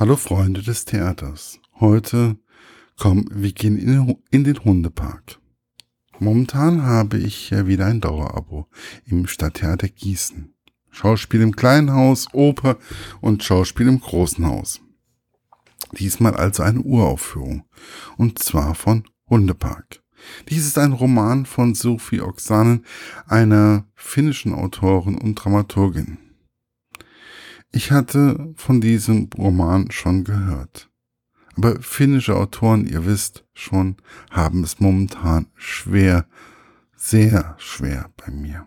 Hallo Freunde des Theaters. Heute kommen wir gehen in den Hundepark. Momentan habe ich ja wieder ein Dauerabo im Stadttheater Gießen. Schauspiel im kleinen Haus, Oper und Schauspiel im großen Haus. Diesmal also eine Uraufführung. Und zwar von Hundepark. Dies ist ein Roman von Sophie Oksanen, einer finnischen Autorin und Dramaturgin. Ich hatte von diesem Roman schon gehört. Aber finnische Autoren, ihr wisst schon, haben es momentan schwer, sehr schwer bei mir.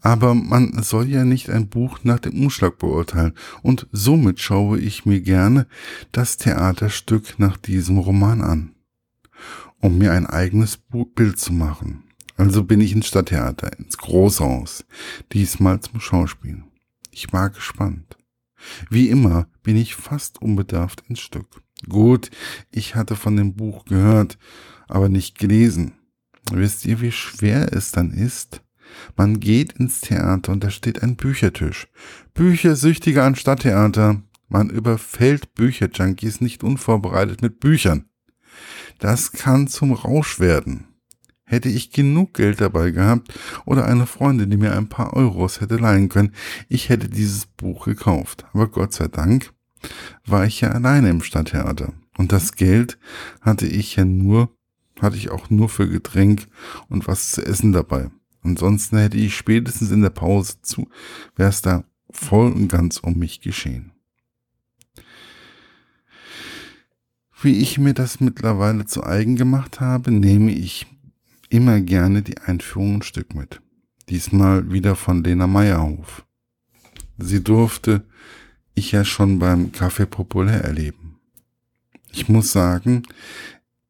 Aber man soll ja nicht ein Buch nach dem Umschlag beurteilen, und somit schaue ich mir gerne das Theaterstück nach diesem Roman an, um mir ein eigenes Bild zu machen. Also bin ich ins Stadttheater, ins Großhaus, diesmal zum Schauspiel. Ich war gespannt. Wie immer bin ich fast unbedarft ins Stück. Gut, ich hatte von dem Buch gehört, aber nicht gelesen. Wisst ihr, wie schwer es dann ist? Man geht ins Theater und da steht ein Büchertisch. Büchersüchtige an Stadttheater. Man überfällt Bücherjunkies nicht unvorbereitet mit Büchern. Das kann zum Rausch werden. Hätte ich genug Geld dabei gehabt oder eine Freundin, die mir ein paar Euros hätte leihen können, ich hätte dieses Buch gekauft. Aber Gott sei Dank war ich ja alleine im Stadttheater. Und das Geld hatte ich ja nur, hatte ich auch nur für Getränk und was zu essen dabei. Ansonsten hätte ich spätestens in der Pause zu, wäre es da voll und ganz um mich geschehen. Wie ich mir das mittlerweile zu eigen gemacht habe, nehme ich immer gerne die Einführung ein Stück mit. Diesmal wieder von Lena Meyerhof. Sie durfte ich ja schon beim Café Populär erleben. Ich muss sagen,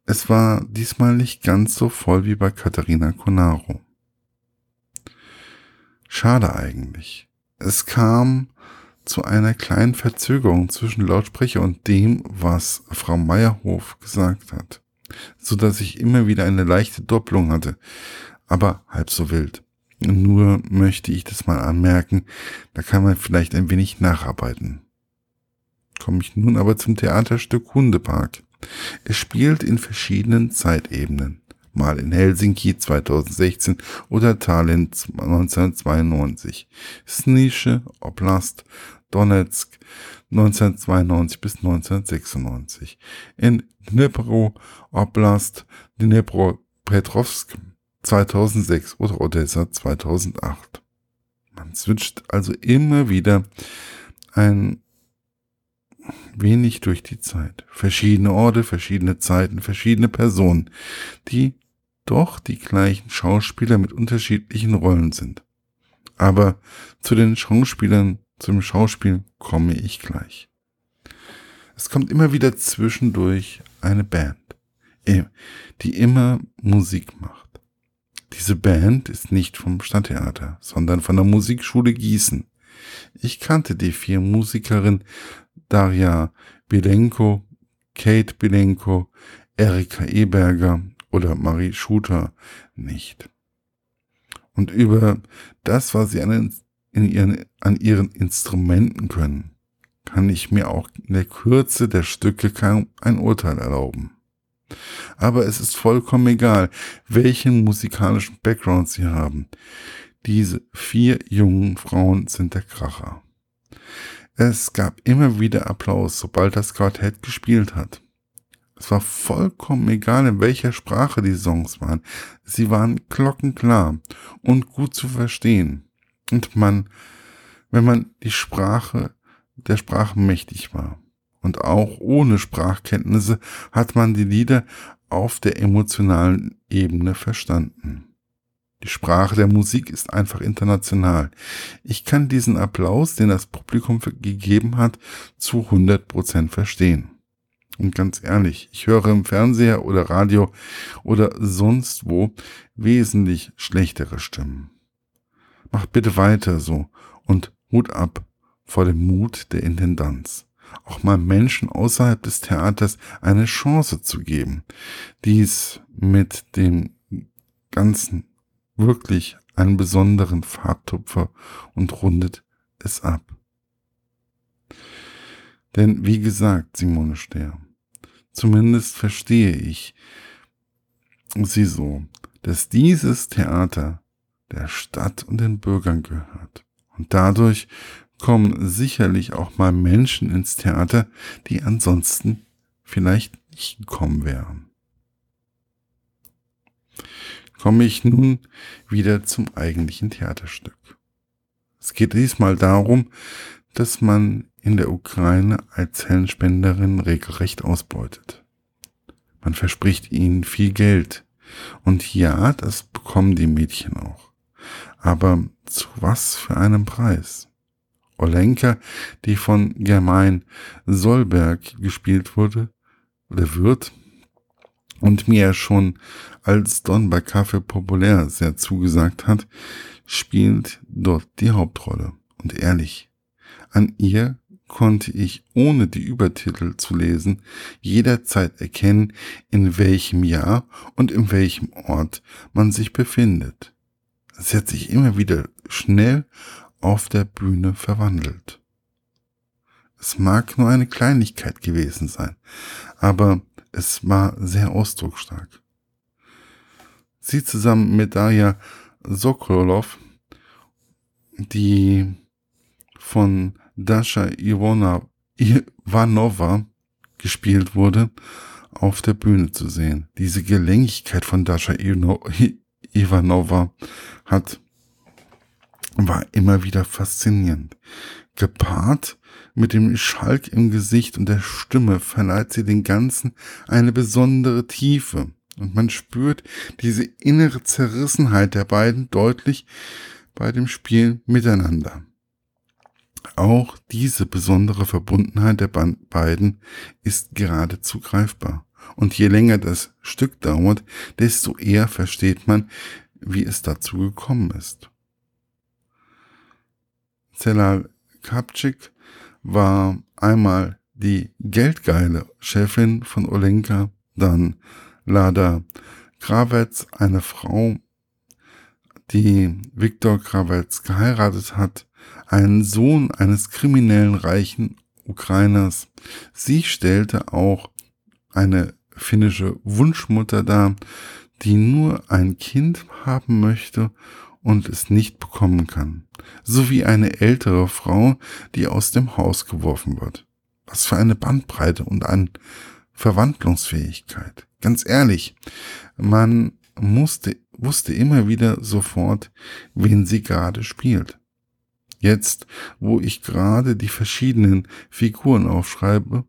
es war diesmal nicht ganz so voll wie bei Katharina Conaro. Schade eigentlich. Es kam zu einer kleinen Verzögerung zwischen Lautsprecher und dem, was Frau Meyerhof gesagt hat so dass ich immer wieder eine leichte Doppelung hatte, aber halb so wild. Nur möchte ich das mal anmerken, da kann man vielleicht ein wenig nacharbeiten. Komme ich nun aber zum Theaterstück Hundepark. Es spielt in verschiedenen Zeitebenen. Mal in Helsinki 2016 oder Tallinn 1992. Snische, Oblast, Donetsk 1992 bis 1996. In Dnipro Oblast, Dnipropetrovsk 2006 oder Odessa 2008. Man switcht also immer wieder ein wenig durch die Zeit. Verschiedene Orte, verschiedene Zeiten, verschiedene Personen, die doch die gleichen Schauspieler mit unterschiedlichen Rollen sind. Aber zu den Schauspielern zum Schauspiel komme ich gleich. Es kommt immer wieder zwischendurch eine Band, die immer Musik macht. Diese Band ist nicht vom Stadttheater, sondern von der Musikschule Gießen. Ich kannte die vier Musikerinnen Daria Bilenko, Kate Bilenko, Erika Eberger oder Marie Schuter nicht. Und über das, was sie an in ihren, an ihren Instrumenten können, kann ich mir auch in der Kürze der Stücke kaum ein Urteil erlauben. Aber es ist vollkommen egal, welchen musikalischen Background sie haben. Diese vier jungen Frauen sind der Kracher. Es gab immer wieder Applaus, sobald das Quartett gespielt hat. Es war vollkommen egal, in welcher Sprache die Songs waren. Sie waren glockenklar und gut zu verstehen. Und man, wenn man die Sprache, der Sprache mächtig war und auch ohne Sprachkenntnisse, hat man die Lieder auf der emotionalen Ebene verstanden. Die Sprache der Musik ist einfach international. Ich kann diesen Applaus, den das Publikum gegeben hat, zu 100% verstehen. Und ganz ehrlich, ich höre im Fernseher oder Radio oder sonst wo wesentlich schlechtere Stimmen. Macht bitte weiter so und Hut ab vor dem Mut der Intendanz. Auch mal Menschen außerhalb des Theaters eine Chance zu geben. Dies mit dem Ganzen wirklich einen besonderen Farbtupfer und rundet es ab. Denn wie gesagt, Simone Stehr, zumindest verstehe ich sie so, dass dieses Theater der Stadt und den Bürgern gehört. Und dadurch kommen sicherlich auch mal Menschen ins Theater, die ansonsten vielleicht nicht gekommen wären. Komme ich nun wieder zum eigentlichen Theaterstück. Es geht diesmal darum, dass man in der Ukraine Eizellenspenderin regelrecht ausbeutet. Man verspricht ihnen viel Geld. Und ja, das bekommen die Mädchen auch. Aber zu was für einem Preis? Olenka, die von Germain Solberg gespielt wurde, oder wird, und mir schon als Don bei Kaffee populär sehr zugesagt hat, spielt dort die Hauptrolle. Und ehrlich, an ihr konnte ich, ohne die Übertitel zu lesen, jederzeit erkennen, in welchem Jahr und in welchem Ort man sich befindet. Sie hat sich immer wieder schnell auf der Bühne verwandelt. Es mag nur eine Kleinigkeit gewesen sein, aber es war sehr ausdrucksstark. Sie zusammen mit Daya Sokolov, die von Dasha Ivona, Ivanova gespielt wurde, auf der Bühne zu sehen. Diese Gelenkigkeit von Dasha Ivanova hat, war immer wieder faszinierend. Gepaart mit dem Schalk im Gesicht und der Stimme verleiht sie den Ganzen eine besondere Tiefe. Und man spürt diese innere Zerrissenheit der beiden deutlich bei dem Spiel miteinander. Auch diese besondere Verbundenheit der beiden ist geradezu greifbar. Und je länger das Stück dauert, desto eher versteht man, wie es dazu gekommen ist. Zelal Kapczyk war einmal die geldgeile Chefin von Olenka, dann Lada Krawetz, eine Frau, die Viktor Krawetz geheiratet hat, einen Sohn eines kriminellen reichen Ukrainers. Sie stellte auch eine finnische Wunschmutter dar, die nur ein Kind haben möchte und es nicht bekommen kann, sowie eine ältere Frau, die aus dem Haus geworfen wird. Was für eine Bandbreite und an Verwandlungsfähigkeit. Ganz ehrlich, man musste, wusste immer wieder sofort, wen sie gerade spielt. Jetzt, wo ich gerade die verschiedenen Figuren aufschreibe,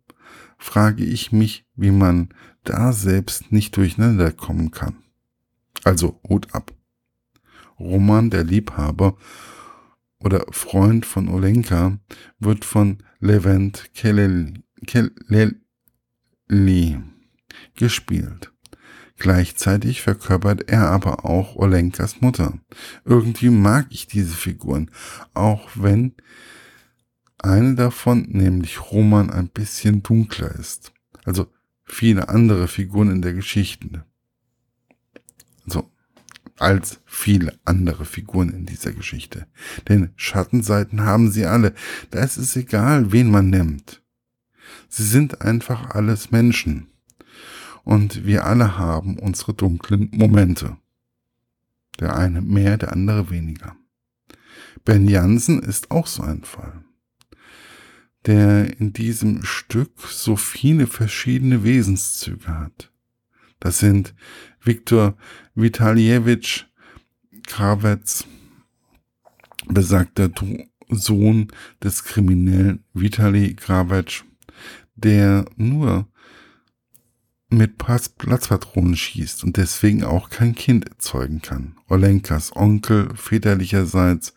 frage ich mich, wie man da selbst nicht durcheinander kommen kann. Also Hut ab. Roman der Liebhaber oder Freund von Olenka wird von Levent Kelly gespielt. Gleichzeitig verkörpert er aber auch Olenkas Mutter. Irgendwie mag ich diese Figuren, auch wenn eine davon, nämlich Roman, ein bisschen dunkler ist. Also viele andere Figuren in der Geschichte. So, als viele andere Figuren in dieser Geschichte. Denn Schattenseiten haben sie alle. Da ist es egal, wen man nimmt. Sie sind einfach alles Menschen. Und wir alle haben unsere dunklen Momente. Der eine mehr, der andere weniger. Ben Jansen ist auch so ein Fall, der in diesem Stück so viele verschiedene Wesenszüge hat. Das sind Viktor Vitalievich Krawetz, besagter Sohn des Kriminellen Vitali Krawetsch, der nur mit Platzpatronen schießt und deswegen auch kein Kind erzeugen kann. Olenkas Onkel väterlicherseits,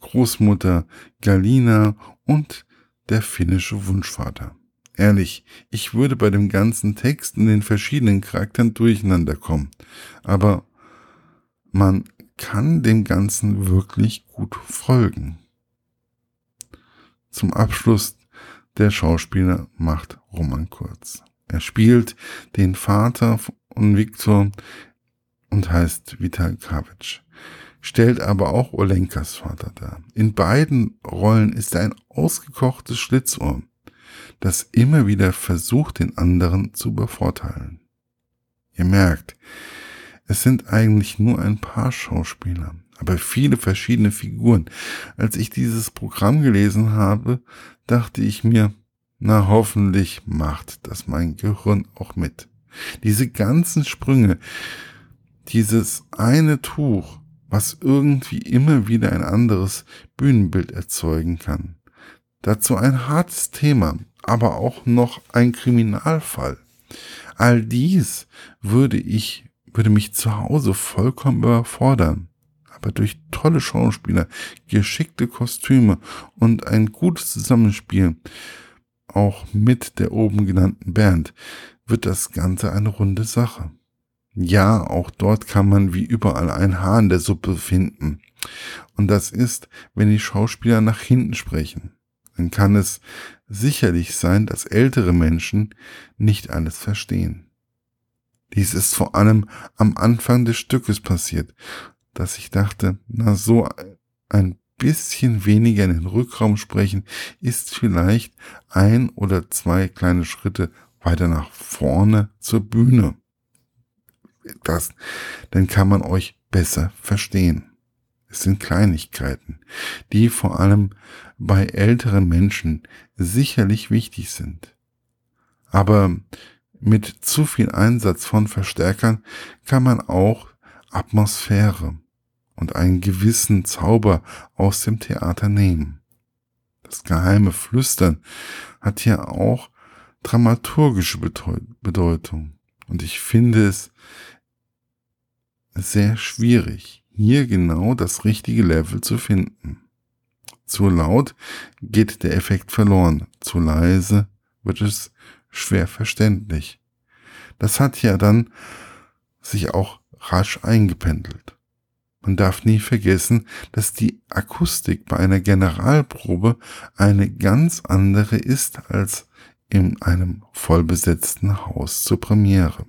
Großmutter Galina und der finnische Wunschvater. Ehrlich, ich würde bei dem ganzen Text in den verschiedenen Charakteren durcheinander kommen. Aber man kann dem Ganzen wirklich gut folgen. Zum Abschluss der Schauspieler macht Roman Kurz. Er spielt den Vater von Viktor und heißt Vital Kavic, stellt aber auch Olenkas Vater dar. In beiden Rollen ist er ein ausgekochtes Schlitzohr. das immer wieder versucht, den anderen zu bevorteilen. Ihr merkt, es sind eigentlich nur ein paar Schauspieler, aber viele verschiedene Figuren. Als ich dieses Programm gelesen habe, dachte ich mir, na hoffentlich macht das mein Gehirn auch mit. Diese ganzen Sprünge, dieses eine Tuch, was irgendwie immer wieder ein anderes Bühnenbild erzeugen kann. Dazu ein hartes Thema, aber auch noch ein Kriminalfall. All dies würde ich, würde mich zu Hause vollkommen überfordern. Aber durch tolle Schauspieler, geschickte Kostüme und ein gutes Zusammenspiel, auch mit der oben genannten Band, wird das Ganze eine runde Sache. Ja, auch dort kann man wie überall ein Haar in der Suppe finden. Und das ist, wenn die Schauspieler nach hinten sprechen. Dann kann es sicherlich sein, dass ältere Menschen nicht alles verstehen. Dies ist vor allem am Anfang des Stückes passiert, dass ich dachte, na so ein bisschen weniger in den Rückraum sprechen ist vielleicht ein oder zwei kleine Schritte weiter nach vorne zur Bühne. Das, dann kann man euch besser verstehen. Es sind Kleinigkeiten, die vor allem bei älteren Menschen sicherlich wichtig sind. Aber mit zu viel Einsatz von Verstärkern kann man auch Atmosphäre und einen gewissen Zauber aus dem Theater nehmen. Das geheime Flüstern hat hier auch dramaturgische Bedeutung. Und ich finde es sehr schwierig, hier genau das richtige Level zu finden. Zu laut geht der Effekt verloren, zu leise wird es schwer verständlich. Das hat ja dann sich auch rasch eingependelt. Man darf nie vergessen, dass die Akustik bei einer Generalprobe eine ganz andere ist als in einem vollbesetzten Haus zur Premiere.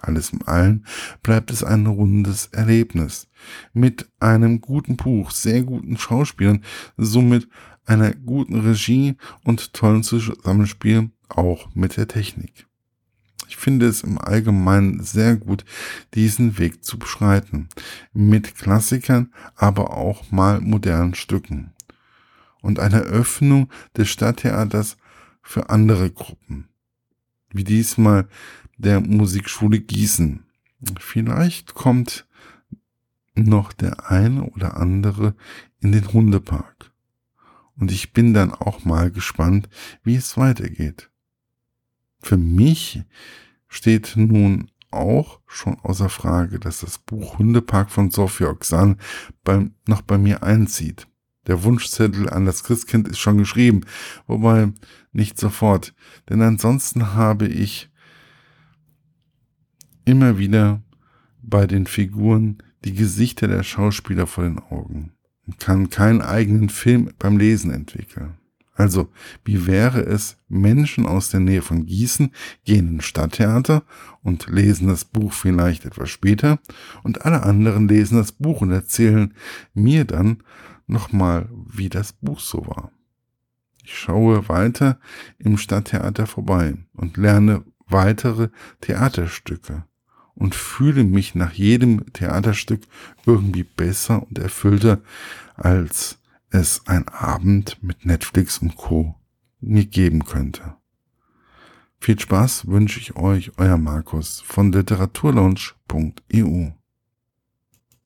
Alles in allem bleibt es ein rundes Erlebnis. Mit einem guten Buch, sehr guten Schauspielern, somit einer guten Regie und tollen Zusammenspiel auch mit der Technik. Ich finde es im Allgemeinen sehr gut, diesen Weg zu beschreiten. Mit Klassikern, aber auch mal modernen Stücken. Und eine Öffnung des Stadttheaters für andere Gruppen. Wie diesmal der Musikschule Gießen. Vielleicht kommt noch der eine oder andere in den Hundepark. Und ich bin dann auch mal gespannt, wie es weitergeht. Für mich steht nun auch schon außer Frage, dass das Buch Hundepark von Sophia Oxan bei, noch bei mir einzieht. Der Wunschzettel an das Christkind ist schon geschrieben, wobei nicht sofort, denn ansonsten habe ich immer wieder bei den Figuren die Gesichter der Schauspieler vor den Augen und kann keinen eigenen Film beim Lesen entwickeln. Also, wie wäre es, Menschen aus der Nähe von Gießen gehen ins Stadttheater und lesen das Buch vielleicht etwas später und alle anderen lesen das Buch und erzählen mir dann nochmal, wie das Buch so war. Ich schaue weiter im Stadttheater vorbei und lerne weitere Theaterstücke und fühle mich nach jedem Theaterstück irgendwie besser und erfüllter, als es ein Abend mit Netflix und Co. mir geben könnte. Viel Spaß wünsche ich euch, euer Markus von literaturlaunch.eu.